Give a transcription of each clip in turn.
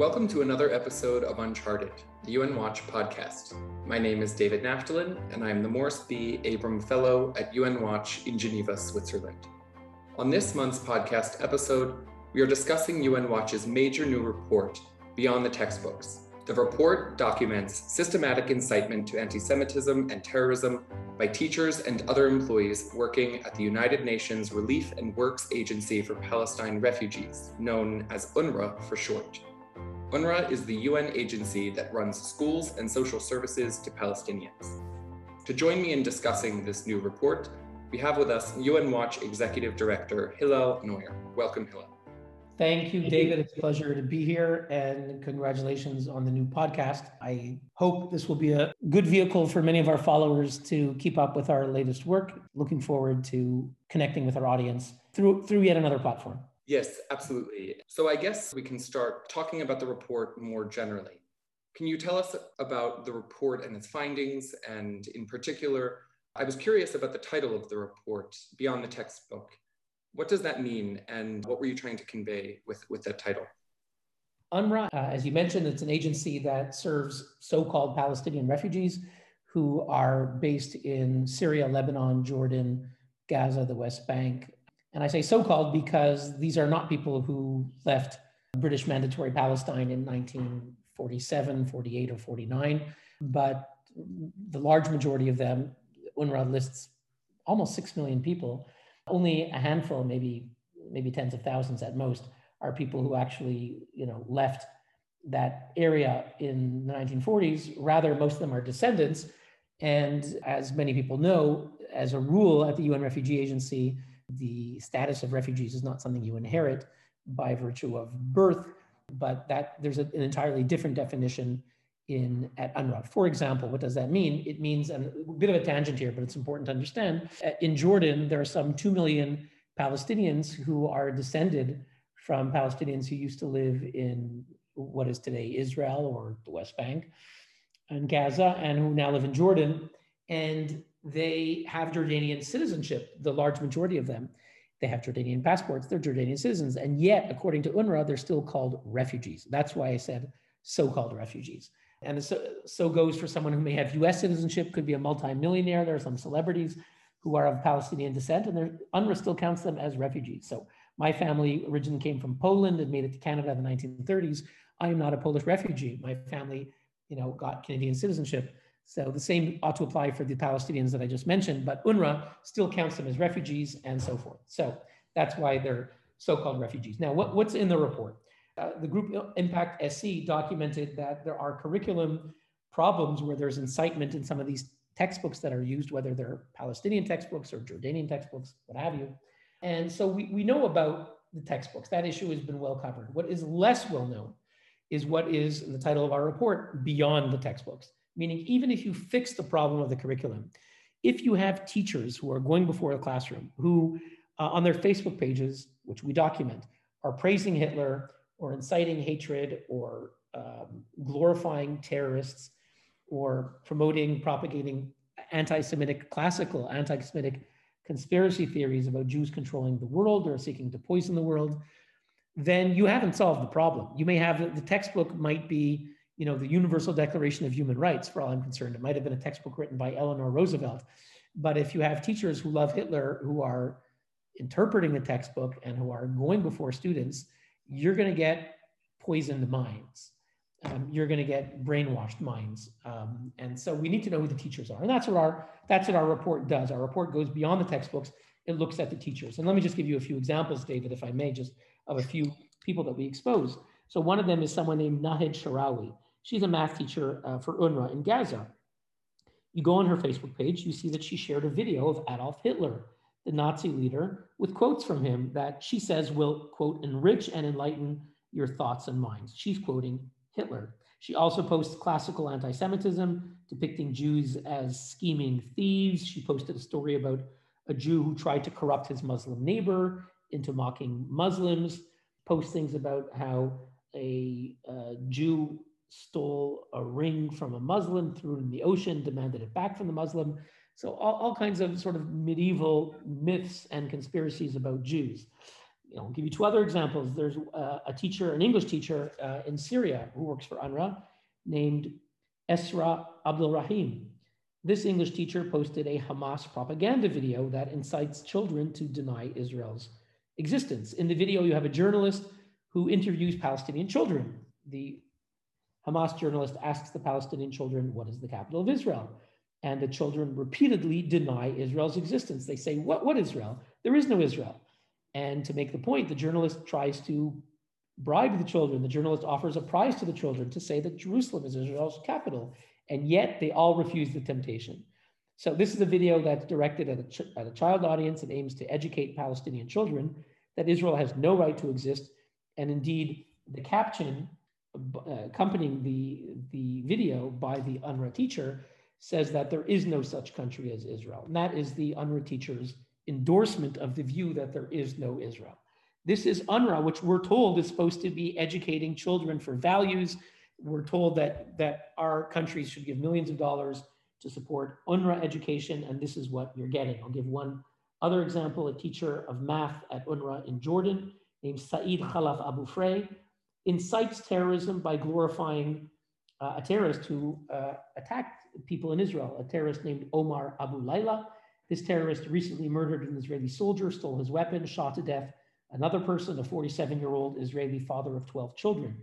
Welcome to another episode of Uncharted, the UN Watch podcast. My name is David Naftalin, and I am the Morris B. Abram Fellow at UN Watch in Geneva, Switzerland. On this month's podcast episode, we are discussing UN Watch's major new report, Beyond the Textbooks. The report documents systematic incitement to anti Semitism and terrorism by teachers and other employees working at the United Nations Relief and Works Agency for Palestine Refugees, known as UNRWA for short. UNRWA is the UN agency that runs schools and social services to Palestinians. To join me in discussing this new report, we have with us UN Watch Executive Director Hillel Neuer. Welcome, Hillel. Thank you, David. It's a pleasure to be here and congratulations on the new podcast. I hope this will be a good vehicle for many of our followers to keep up with our latest work. Looking forward to connecting with our audience through, through yet another platform. Yes, absolutely. So I guess we can start talking about the report more generally. Can you tell us about the report and its findings? And in particular, I was curious about the title of the report, Beyond the Textbook. What does that mean? And what were you trying to convey with, with that title? UNRWA, uh, as you mentioned, it's an agency that serves so called Palestinian refugees who are based in Syria, Lebanon, Jordan, Gaza, the West Bank, and I say so called because these are not people who left British Mandatory Palestine in 1947, 48, or 49, but the large majority of them, UNRWA lists almost 6 million people. Only a handful, maybe, maybe tens of thousands at most, are people who actually you know, left that area in the 1940s. Rather, most of them are descendants. And as many people know, as a rule at the UN Refugee Agency, the status of refugees is not something you inherit by virtue of birth, but that there's a, an entirely different definition in at UNRWA. For example, what does that mean? It means, and a bit of a tangent here, but it's important to understand. Uh, in Jordan, there are some 2 million Palestinians who are descended from Palestinians who used to live in what is today Israel or the West Bank and Gaza, and who now live in Jordan. And they have Jordanian citizenship, the large majority of them. They have Jordanian passports, they're Jordanian citizens. And yet, according to UNRWA, they're still called refugees. That's why I said so called refugees. And so, so goes for someone who may have US citizenship, could be a multimillionaire. There are some celebrities who are of Palestinian descent, and UNRWA still counts them as refugees. So my family originally came from Poland and made it to Canada in the 1930s. I am not a Polish refugee. My family, you know, got Canadian citizenship. So the same ought to apply for the Palestinians that I just mentioned, but UNRWA still counts them as refugees and so forth. So that's why they're so-called refugees. Now, what, what's in the report? Uh, the group IMPACT-se documented that there are curriculum problems where there's incitement in some of these textbooks that are used, whether they're Palestinian textbooks or Jordanian textbooks, what have you. And so we, we know about the textbooks. That issue has been well covered. What is less well known is what is in the title of our report, Beyond the Textbooks meaning even if you fix the problem of the curriculum, if you have teachers who are going before the classroom who uh, on their Facebook pages, which we document, are praising Hitler or inciting hatred or um, glorifying terrorists or promoting, propagating anti-Semitic, classical anti-Semitic conspiracy theories about Jews controlling the world or seeking to poison the world, then you haven't solved the problem. You may have the textbook might be you know, the Universal Declaration of Human Rights, for all I'm concerned. It might have been a textbook written by Eleanor Roosevelt. But if you have teachers who love Hitler who are interpreting the textbook and who are going before students, you're going to get poisoned minds. Um, you're going to get brainwashed minds. Um, and so we need to know who the teachers are. And that's what our that's what our report does. Our report goes beyond the textbooks. It looks at the teachers. And let me just give you a few examples, David, if I may, just of a few people that we expose. So one of them is someone named Nahid Sharawi. She's a math teacher uh, for UNRWA in Gaza. You go on her Facebook page, you see that she shared a video of Adolf Hitler, the Nazi leader, with quotes from him that she says will, quote, enrich and enlighten your thoughts and minds. She's quoting Hitler. She also posts classical anti Semitism, depicting Jews as scheming thieves. She posted a story about a Jew who tried to corrupt his Muslim neighbor into mocking Muslims, post things about how a, a Jew stole a ring from a Muslim, threw it in the ocean, demanded it back from the Muslim. So all, all kinds of sort of medieval myths and conspiracies about Jews. you know, I'll give you two other examples. There's uh, a teacher, an English teacher uh, in Syria who works for UNRWA named Esra Abdul Rahim. This English teacher posted a Hamas propaganda video that incites children to deny Israel's existence. In the video, you have a journalist who interviews Palestinian children. The Hamas journalist asks the Palestinian children, What is the capital of Israel? And the children repeatedly deny Israel's existence. They say, What, what Israel? There is no Israel. And to make the point, the journalist tries to bribe the children. The journalist offers a prize to the children to say that Jerusalem is Israel's capital. And yet they all refuse the temptation. So this is a video that's directed at a, ch- at a child audience and aims to educate Palestinian children that Israel has no right to exist. And indeed, the caption Uh, accompanying the, the video by the UNRWA teacher says that there is no such country as Israel. And that is the UNRWA teacher's endorsement of the view that there is no Israel. This is UNRWA, which we're told is supposed to be educating children for values. We're told that, that our countries should give millions of dollars to support UNRWA education, and this is what you're getting. I'll give one other example a teacher of math at UNRWA in Jordan named Saeed Khalaf Abu Frey incites terrorism by glorifying uh, a terrorist who uh, attacked people in Israel, a terrorist named Omar Abu Layla. This terrorist recently murdered an Israeli soldier, stole his weapon, shot to death another person, a 47 year old Israeli father of 12 children.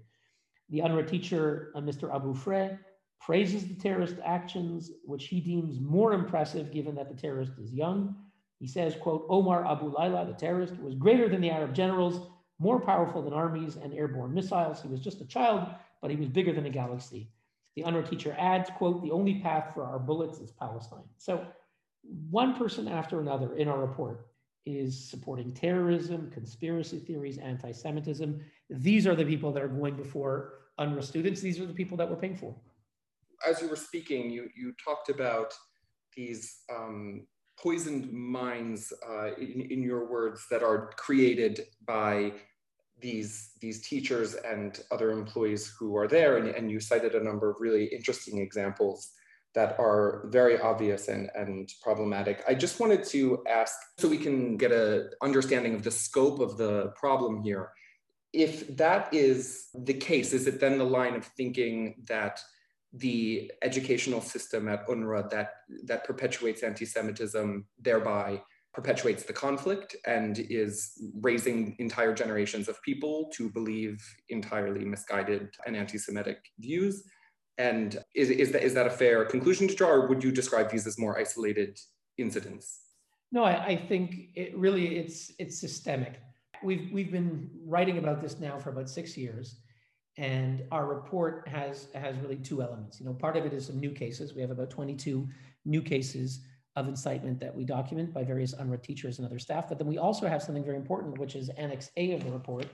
The UNRWA teacher, uh, Mr. Abu Frey, praises the terrorist actions, which he deems more impressive given that the terrorist is young. He says, quote, Omar Abu Layla, the terrorist, was greater than the Arab generals, more powerful than armies and airborne missiles. He was just a child, but he was bigger than a galaxy. The UNRWA teacher adds, quote, the only path for our bullets is Palestine. So one person after another in our report is supporting terrorism, conspiracy theories, anti-Semitism. These are the people that are going before UNRWA students. These are the people that we're paying for. As you were speaking, you, you talked about these um, poisoned minds, uh, in, in your words, that are created by these these teachers and other employees who are there. And, and you cited a number of really interesting examples that are very obvious and, and problematic. I just wanted to ask so we can get a understanding of the scope of the problem here. If that is the case is it then the line of thinking that the educational system at UNRWA that, that perpetuates anti Semitism, thereby perpetuates the conflict and is raising entire generations of people to believe entirely misguided and anti Semitic views. And is, is, that, is that a fair conclusion to draw, or would you describe these as more isolated incidents? No, I, I think it really it's it's systemic. We've we've been writing about this now for about six years, and our report has has really two elements. You know, part of it is some new cases. We have about 22 new cases of incitement that we document by various UNRWA teachers and other staff. But then we also have something very important, which is Annex A of the report,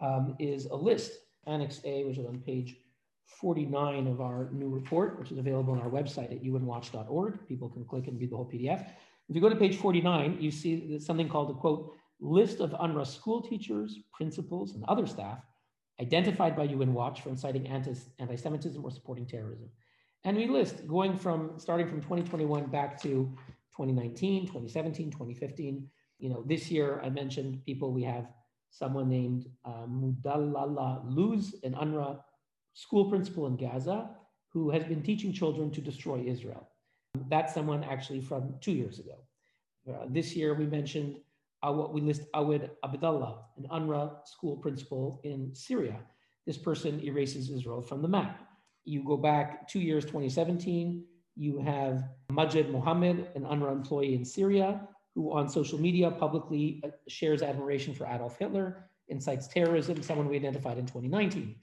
um, is a list. Annex A, which is on page 49 of our new report, which is available on our website at unwatch.org. People can click and read the whole PDF. If you go to page 49, you see something called a quote, list of UNRWA school teachers, principals, and other staff identified by UN Watch for inciting anti Semitism or supporting terrorism. And we list going from starting from 2021 back to 2019, 2017, 2015. You know, this year I mentioned people, we have someone named uh, Mudallala Luz, an UNRWA school principal in Gaza, who has been teaching children to destroy Israel. That's someone actually from two years ago. Uh, this year we mentioned we list Awed Abdullah, an UNRWA school principal in Syria. This person erases Israel from the map. You go back two years, 2017, you have Majid Mohammed, an UNRWA employee in Syria, who on social media publicly uh, shares admiration for Adolf Hitler, incites terrorism, someone we identified in 2019.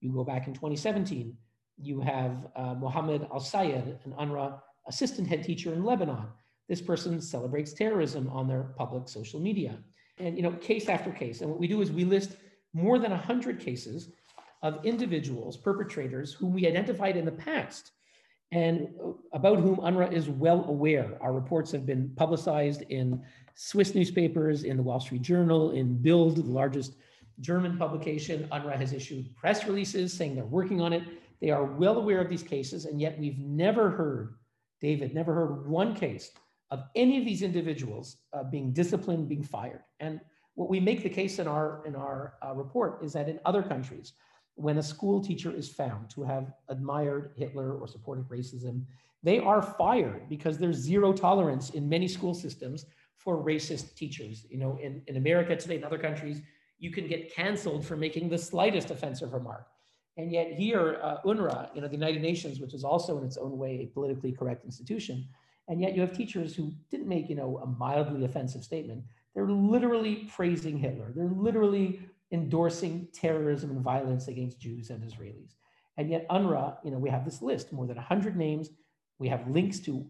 You go back in 2017, you have uh, Mohammed Al Sayed, an UNRWA assistant head teacher in Lebanon, this person celebrates terrorism on their public social media. And, you know, case after case. And what we do is we list more than 100 cases of individuals, perpetrators, whom we identified in the past and about whom UNRWA is well aware. Our reports have been publicized in Swiss newspapers, in the Wall Street Journal, in Bild, the largest German publication. UNRWA has issued press releases saying they're working on it. They are well aware of these cases, and yet we've never heard, David, never heard one case of any of these individuals uh, being disciplined, being fired. And What we make the case in our, in our uh, report is that in other countries, when a school teacher is found to have admired Hitler or supported racism, they are fired because there's zero tolerance in many school systems for racist teachers. You know, in, in America today, in other countries, you can get canceled for making the slightest offensive remark. And yet here, uh, UNRWA, you know, the United Nations, which is also in its own way a politically correct institution, and yet you have teachers who didn't make, you know, a mildly offensive statement. They're literally praising Hitler. They're literally endorsing terrorism and violence against Jews and Israelis. And yet UNRWA, you know, we have this list, more than 100 names. We have links to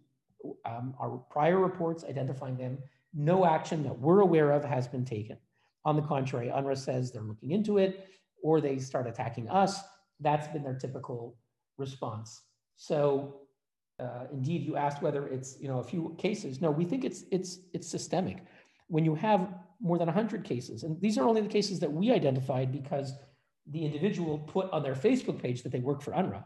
um, our prior reports identifying them. No action that we're aware of has been taken. On the contrary, UNRWA says they're looking into it, or they start attacking us. That's been their typical response. So uh, indeed, you asked whether it's you know a few cases. No, we think it's it's it's systemic. When you have more than 100 cases, and these are only the cases that we identified because the individual put on their Facebook page that they work for UNRWA.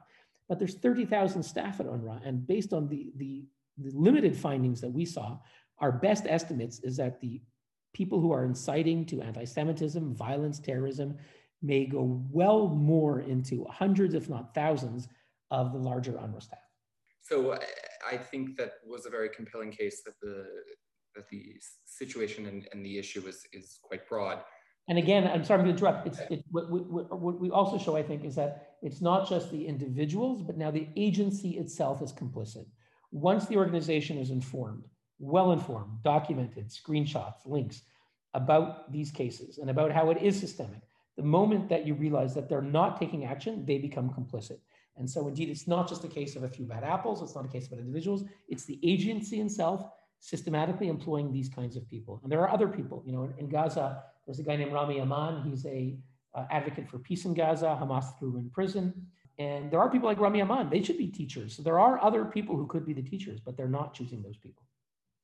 But there's 30,000 staff at UNRWA, and based on the, the the limited findings that we saw, our best estimates is that the people who are inciting to anti-Semitism, violence, terrorism, may go well more into hundreds, if not thousands, of the larger UNRWA staff. So I think that was a very compelling case that the that the situation and, and the issue is is quite broad. And again, I'm sorry to interrupt. It's it, what, what, what we also show, I think, is that it's not just the individuals, but now the agency itself is complicit. Once the organization is informed, well informed, documented, screenshots, links about these cases and about how it is systemic, the moment that you realize that they're not taking action, they become complicit. And so, indeed, it's not just a case of a few bad apples. It's not a case of individuals. It's the agency itself systematically employing these kinds of people. And there are other people. You know, in, in Gaza, there's a guy named Rami Aman. He's a uh, advocate for peace in Gaza. Hamas threw him in prison. And there are people like Rami Aman. They should be teachers. So there are other people who could be the teachers, but they're not choosing those people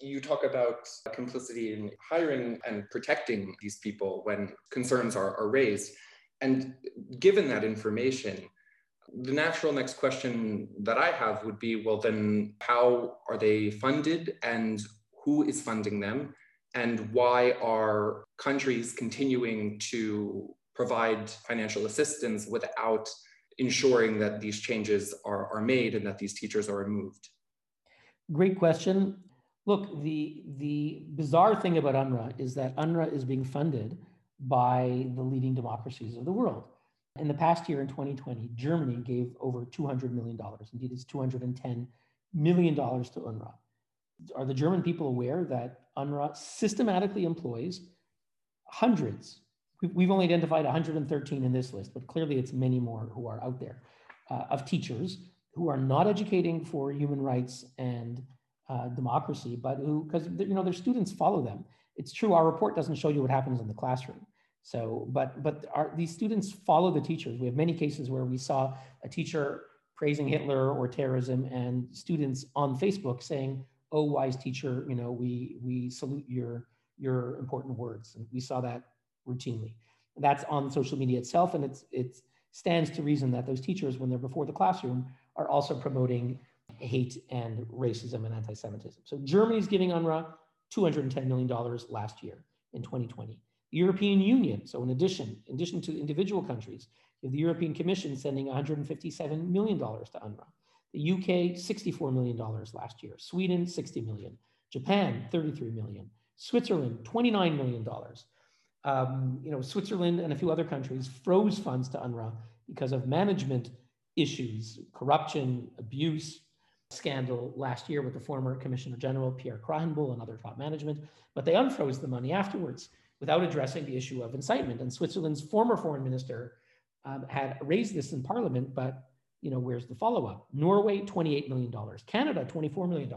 you talk about complicity in hiring and protecting these people when concerns are, are raised. And given that information, the natural next question that I have would be well, then how are they funded and who is funding them? And why are countries continuing to provide financial assistance without ensuring that these changes are, are made and that these teachers are removed? Great question. Look, the, the bizarre thing about UNRWA is that UNRWA is being funded by the leading democracies of the world. In the past year, in 2020, Germany gave over $200 million. Indeed, it's $210 million to UNRWA. Are the German people aware that UNRWA systematically employs hundreds? We've only identified 113 in this list, but clearly it's many more who are out there uh, of teachers who are not educating for human rights and uh, democracy, but who, because you know their students follow them. It's true. Our report doesn't show you what happens in the classroom. So, but but our, these students follow the teachers. We have many cases where we saw a teacher praising Hitler or terrorism, and students on Facebook saying, "Oh, wise teacher, you know, we we salute your your important words." And we saw that routinely. And that's on social media itself, and it's it stands to reason that those teachers, when they're before the classroom, are also promoting hate and racism and anti-Semitism. So Germany is giving UNRWA $210 million last year in 2020. European Union, so in addition, in addition to individual countries, the European Commission sending $157 million to UNRWA. The UK, $64 million last year. Sweden, 60 million. Japan, 33 million. Switzerland, $29 million. Um, you know, Switzerland and a few other countries froze funds to UNRWA because of management issues, corruption, abuse, scandal last year with the former Commissioner General Pierre Krahenbuhl and other top management, but they unfroze the money afterwards without addressing the issue of incitement. And Switzerland's former foreign minister um, had raised this in parliament, but you know, where's the follow-up? Norway, $28 million. Canada, $24 million.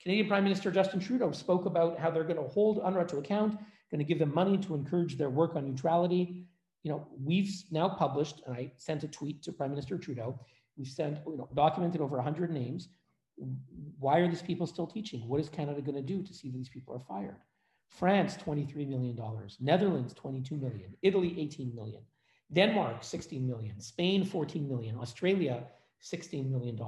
Canadian Prime Minister Justin Trudeau spoke about how they're going to hold UNRWA to account, going to give them money to encourage their work on neutrality. You know, we've now published, and I sent a tweet to Prime Minister Trudeau. We've sent, you know, documented over 100 names why are these people still teaching? What is Canada going to do to see that these people are fired? France, $23 million. Netherlands, 22 million. Italy, 18 million. Denmark, 16 million. Spain, 14 million. Australia, $16 million.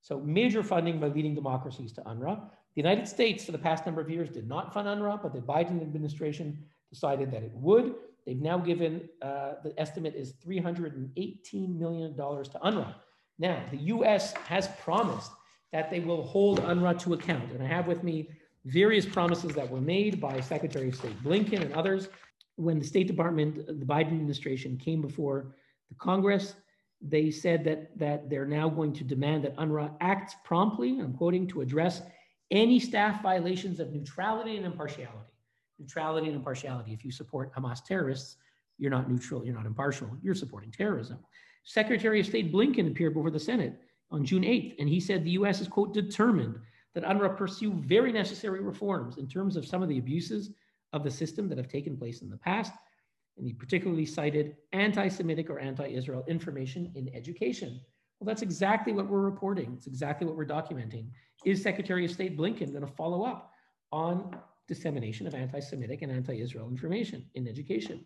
So major funding by leading democracies to UNRWA. The United States, for the past number of years, did not fund UNRWA, but the Biden administration decided that it would. They've now given, uh, the estimate is $318 million to UNRWA. Now, the US has promised that they will hold UNRWA to account. And I have with me various promises that were made by Secretary of State Blinken and others. When the State Department, the Biden administration came before the Congress, they said that, that they're now going to demand that UNRWA acts promptly, I'm quoting, to address any staff violations of neutrality and impartiality. Neutrality and impartiality. If you support Hamas terrorists, you're not neutral, you're not impartial, you're supporting terrorism. Secretary of State Blinken appeared before the Senate on June 8th, and he said the US is, quote, determined that UNRWA pursue very necessary reforms in terms of some of the abuses of the system that have taken place in the past. And he particularly cited anti Semitic or anti Israel information in education. Well, that's exactly what we're reporting. It's exactly what we're documenting. Is Secretary of State Blinken going to follow up on dissemination of anti Semitic and anti Israel information in education?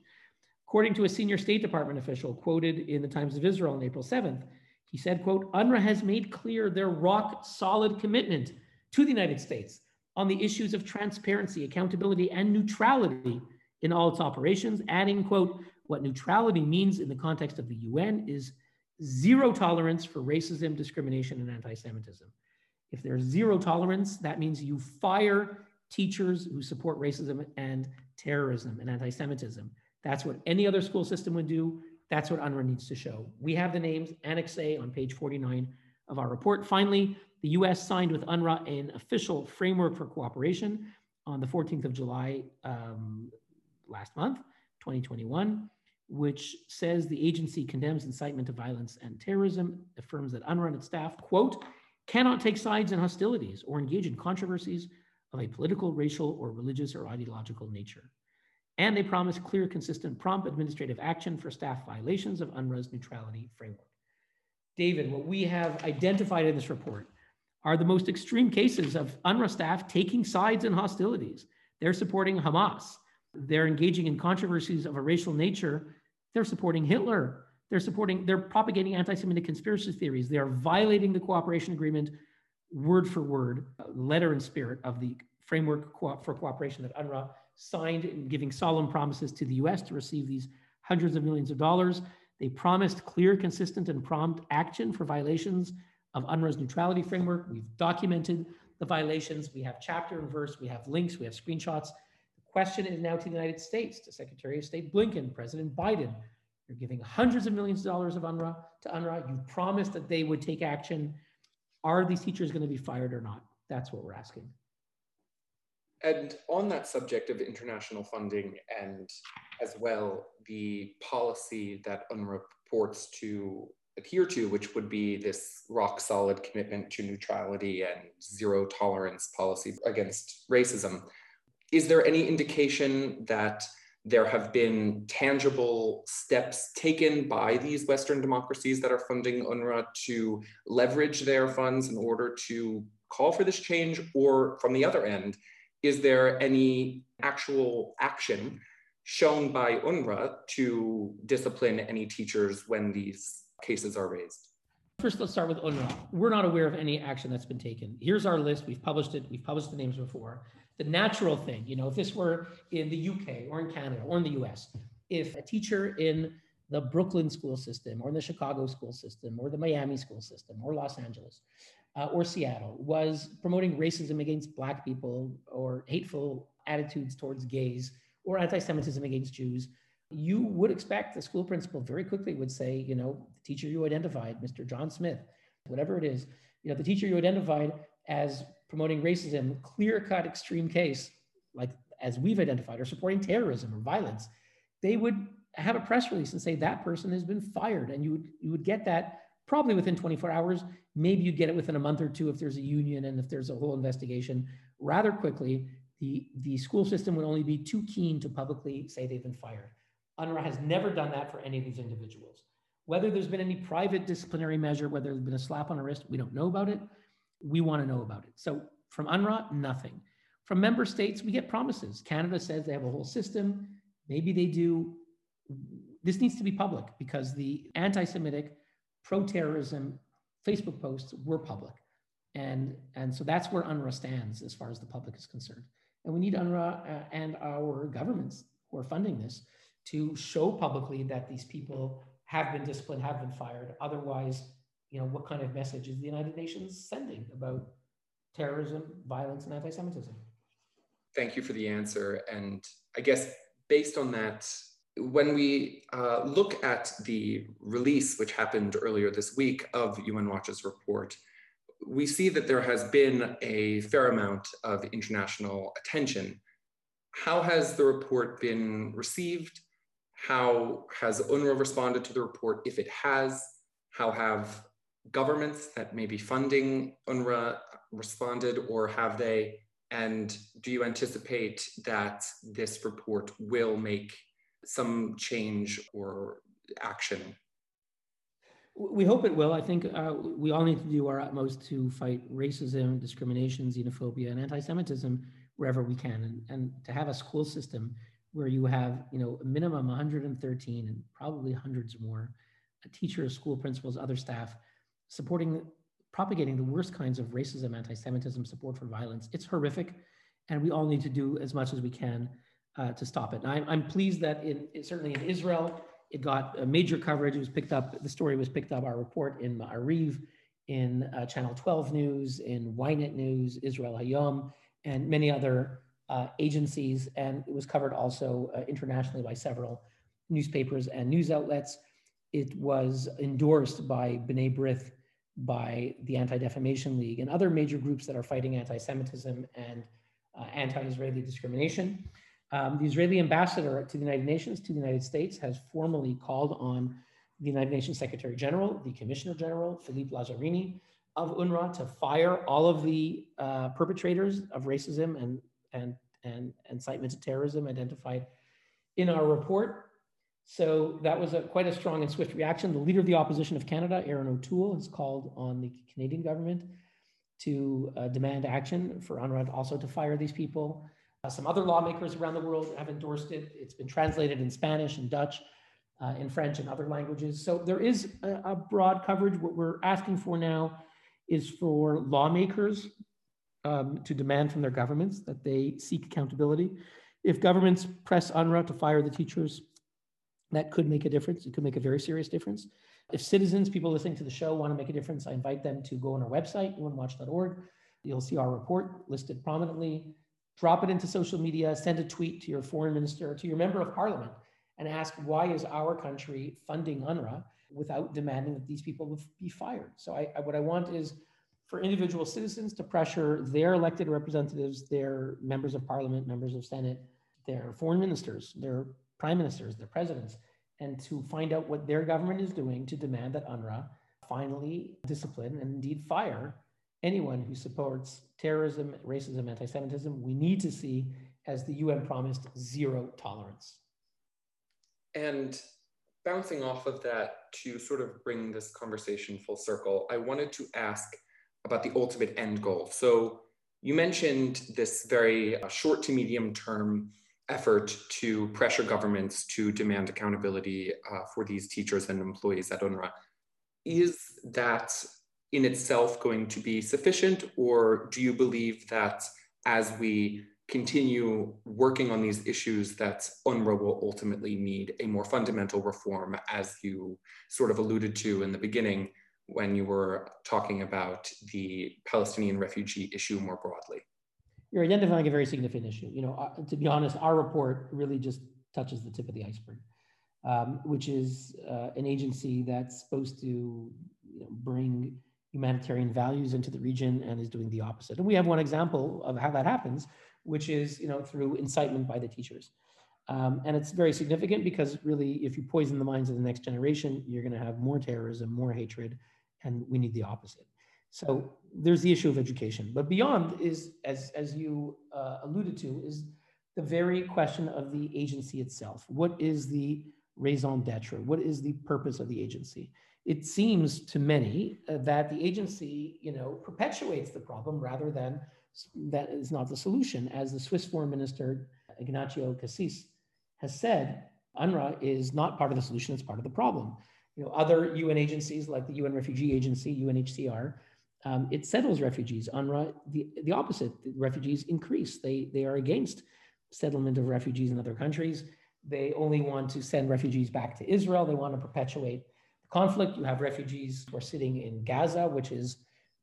According to a senior State Department official quoted in the Times of Israel on April 7th, he said, quote, UNRWA has made clear their rock solid commitment to the United States on the issues of transparency, accountability, and neutrality in all its operations, adding, quote, what neutrality means in the context of the UN is zero tolerance for racism, discrimination, and anti-Semitism. If there's zero tolerance, that means you fire teachers who support racism and terrorism and anti-Semitism. That's what any other school system would do. That's what UNRWA needs to show. We have the names, Annex A on page 49 of our report. Finally, the US signed with UNRWA an official framework for cooperation on the 14th of July um, last month, 2021, which says the agency condemns incitement to violence and terrorism, affirms that UNRWA and its staff, quote, cannot take sides in hostilities or engage in controversies of a political, racial, or religious or ideological nature and they promise clear, consistent, prompt administrative action for staff violations of UNRWA's neutrality framework. David, what we have identified in this report are the most extreme cases of UNRWA staff taking sides in hostilities. They're supporting Hamas. They're engaging in controversies of a racial nature. They're supporting Hitler. They're supporting, they're propagating anti Semitic conspiracy theories. They are violating the cooperation agreement word for word, letter and spirit of the framework for cooperation that UNRWA signed giving solemn promises to the US to receive these hundreds of millions of dollars. They promised clear, consistent, and prompt action for violations of UNRWA's neutrality framework. We've documented the violations. We have chapter and verse, we have links, we have screenshots. The question is now to the United States, to Secretary of State Blinken, President Biden. You're giving hundreds of millions of dollars of UNRWA to UNRWA. You promised that they would take action. Are these teachers going to be fired or not? That's what we're asking. And on that subject of international funding and as well the policy that UNRWA purports to adhere to, which would be this rock solid commitment to neutrality and zero tolerance policy against racism. Is there any indication that there have been tangible steps taken by these Western democracies that are funding UNRWA to leverage their funds in order to call for this change? Or from the other end, is there any actual action shown by UNRWA to discipline any teachers when these cases are raised? First, let's start with UNRWA. We're not aware of any action that's been taken. Here's our list. We've published it. We've published the names before. The natural thing, you know, if this were in the UK or in Canada or in the US, if a teacher in the Brooklyn school system or in the Chicago school system or the Miami school system or Los Angeles uh, or Seattle was promoting racism against Black people or hateful attitudes towards gays or anti Semitism against Jews, you would expect the school principal very quickly would say, you know, teacher you identified, Mr. John Smith, whatever it is, you know, the teacher you identified as promoting racism, clear cut extreme case, like as we've identified, or supporting terrorism or violence, they would have a press release and say that person has been fired. And you would, you would get that probably within 24 hours. Maybe you get it within a month or two if there's a union and if there's a whole investigation. Rather quickly, the, the school system would only be too keen to publicly say they've been fired. UNRWA has never done that for any of these individuals. Whether there's been any private disciplinary measure, whether there's been a slap on the wrist, we don't know about it. We want to know about it. So from UNRWA, nothing. From member states, we get promises. Canada says they have a whole system. Maybe they do. This needs to be public because the anti Semitic pro-terrorism Facebook posts were public. And, and so that's where UNRWA stands as far as the public is concerned. And we need UNRWA uh, and our governments who are funding this to show publicly that these people have been disciplined, have been fired. Otherwise, you know, what kind of message is the United Nations sending about terrorism, violence, and anti-Semitism? Thank you for the answer. And I guess based on that, when we uh, look at the release, which happened earlier this week, of UN Watch's report, we see that there has been a fair amount of international attention. How has the report been received? How has UNRWA responded to the report, if it has? How have governments that may be funding UNRWA responded, or have they? And do you anticipate that this report will make some change or action? We hope it will. I think uh, we all need to do our utmost to fight racism, discrimination, xenophobia, and anti-Semitism wherever we can, and, and to have a school system where you have, you know, a minimum 113 and probably hundreds more teachers, school principals, other staff supporting, propagating the worst kinds of racism, anti-Semitism, support for violence. It's horrific, and we all need to do as much as we can uh, to stop it. And I'm, I'm pleased that in certainly in Israel, it got a major coverage. It was picked up. The story was picked up. Our report in Ma'ariv, in uh, Channel 12 News, in Ynet News, Israel Hayom, and many other uh, agencies. And it was covered also uh, internationally by several newspapers and news outlets. It was endorsed by B'nai B'rith, by the Anti-Defamation League, and other major groups that are fighting anti-Semitism and uh, anti-Israeli discrimination. Um, the Israeli ambassador to the United Nations, to the United States, has formally called on the United Nations Secretary General, the Commissioner General, Philippe Lazzarini of UNRWA to fire all of the uh, perpetrators of racism and, and, and incitement to terrorism identified in our report. So that was a, quite a strong and swift reaction. The leader of the opposition of Canada, Erin O'Toole, has called on the Canadian government to uh, demand action for UNRWA also to fire these people. Uh, some other lawmakers around the world have endorsed it. It's been translated in Spanish and Dutch, uh, in French and other languages. So there is a, a, broad coverage. What we're asking for now is for lawmakers um, to demand from their governments that they seek accountability. If governments press UNRWA to fire the teachers, that could make a difference. It could make a very serious difference. If citizens, people listening to the show, want to make a difference, I invite them to go on our website, unwatch.org. You'll see our report listed prominently drop it into social media, send a tweet to your foreign minister, to your member of parliament, and ask why is our country funding UNRWA without demanding that these people be fired? So I, I, what I want is for individual citizens to pressure their elected representatives, their members of parliament, members of senate, their foreign ministers, their prime ministers, their presidents, and to find out what their government is doing to demand that UNRWA finally discipline and indeed fire anyone who supports terrorism, racism, anti Semitism, we need to see, as the UN promised, zero tolerance. And bouncing off of that, to sort of bring this conversation full circle, I wanted to ask about the ultimate end goal. So, you mentioned this very uh, short to medium term effort to pressure governments to demand accountability uh, for these teachers and employees at UNRWA. Is that in itself going to be sufficient? Or do you believe that as we continue working on these issues that UNRWA will ultimately need a more fundamental reform, as you sort of alluded to in the beginning when you were talking about the Palestinian refugee issue more broadly? You're identifying a very significant issue. You know, uh, to be honest, our report really just touches the tip of the iceberg, um, which is uh, an agency that's supposed to you know, bring humanitarian values into the region and is doing the opposite. And we have one example of how that happens, which is you know through incitement by the teachers. Um, and it's very significant because really, if you poison the minds of the next generation, you're going to have more terrorism, more hatred, and we need the opposite. So there's the issue of education, but beyond is, as as you uh, alluded to, is the very question of the agency itself. What is the raison d'être? What is the purpose of the agency? it seems to many uh, that the agency, you know, perpetuates the problem rather than that is not the solution. As the Swiss Foreign Minister Ignazio Cassis has said, UNRWA is not part of the solution; it's part of the problem. You know, other UN agencies like the UN Refugee Agency, UNHCR, um, it settles refugees. UNRWA, the, the opposite. The refugees increase. They they are against settlement of refugees in other countries. They only want to send refugees back to Israel. They want to perpetuate the conflict. You have refugees who are sitting in Gaza, which is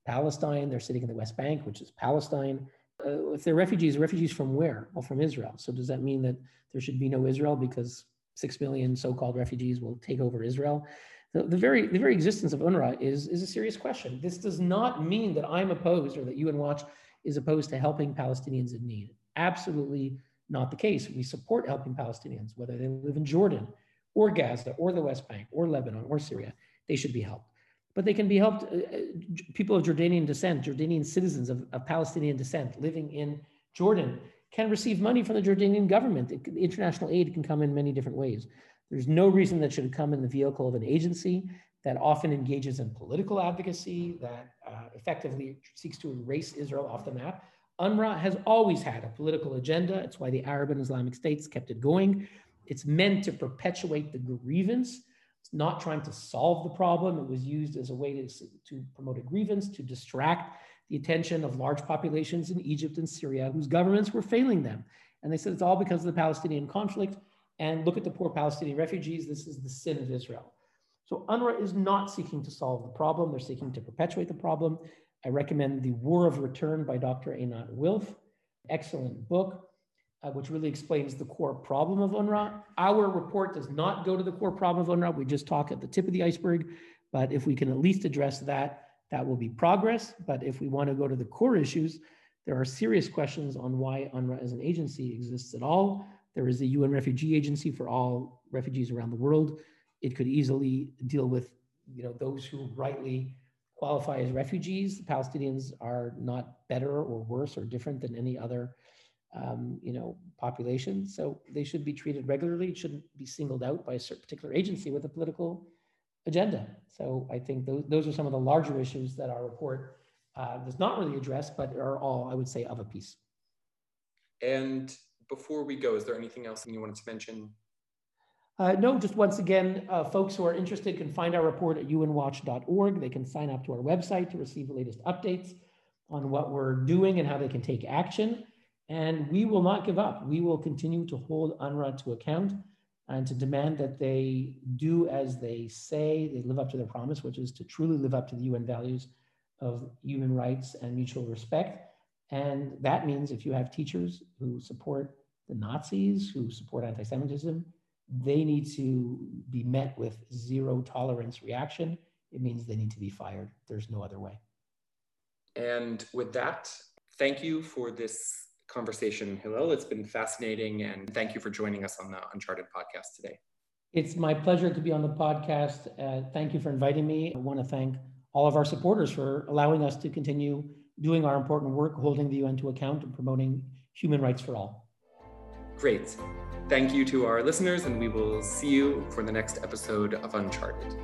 Palestine. They're sitting in the West Bank, which is Palestine. Uh, if they're refugees, refugees from where? Well, from Israel. So does that mean that there should be no Israel because six million so-called refugees will take over Israel? The, the, very the very existence of UNRWA is is a serious question. This does not mean that I'm opposed or that UN Watch is opposed to helping Palestinians in need. Absolutely not the case. We support helping Palestinians, whether they live in Jordan or Gaza or the West Bank or Lebanon or Syria. They should be helped. But they can be helped. Uh, uh people of Jordanian descent, Jordanian citizens of, of Palestinian descent living in Jordan can receive money from the Jordanian government. It, international aid can come in many different ways. There's no reason that should come in the vehicle of an agency that often engages in political advocacy, that uh, effectively seeks to erase Israel off the map. UNRWA has always had a political agenda. It's why the Arab and Islamic states kept it going. It's meant to perpetuate the grievance. It's not trying to solve the problem. It was used as a way to, to promote a grievance, to distract the attention of large populations in Egypt and Syria whose governments were failing them. And they said it's all because of the Palestinian conflict. And look at the poor Palestinian refugees. This is the sin of Israel. So UNRWA is not seeking to solve the problem. They're seeking to perpetuate the problem. I recommend The War of Return by Dr. Einat Wilf. Excellent book, uh, which really explains the core problem of UNRWA. Our report does not go to the core problem of UNRWA. We just talk at the tip of the iceberg. But if we can at least address that, that will be progress. But if we want to go to the core issues, there are serious questions on why UNRWA as an agency exists at all. There is a UN Refugee Agency for all refugees around the world. It could easily deal with you know, those who rightly qualify as refugees. The Palestinians are not better or worse or different than any other um, you know, population. So they should be treated regularly. It shouldn't be singled out by a certain particular agency with a political agenda. So I think those, those are some of the larger issues that our report uh, does not really address, but are all, I would say, of a piece. And before we go, is there anything else that you wanted to mention? Uh, no, just once again, uh, folks who are interested can find our report at unwatch.org. They can sign up to our website to receive the latest updates on what we're doing and how they can take action. And we will not give up. We will continue to hold UNRWA to account and to demand that they do as they say, they live up to their promise, which is to truly live up to the UN values of human rights and mutual respect. And that means if you have teachers who support the Nazis, who support anti Semitism, they need to be met with zero tolerance reaction. It means they need to be fired. There's no other way. And with that, thank you for this conversation, Hillel. It's been fascinating. And thank you for joining us on the Uncharted podcast today. It's my pleasure to be on the podcast. Uh, thank you for inviting me. I want to thank all of our supporters for allowing us to continue doing our important work, holding the UN to account, and promoting human rights for all. Great. Thank you to our listeners, and we will see you for the next episode of Uncharted.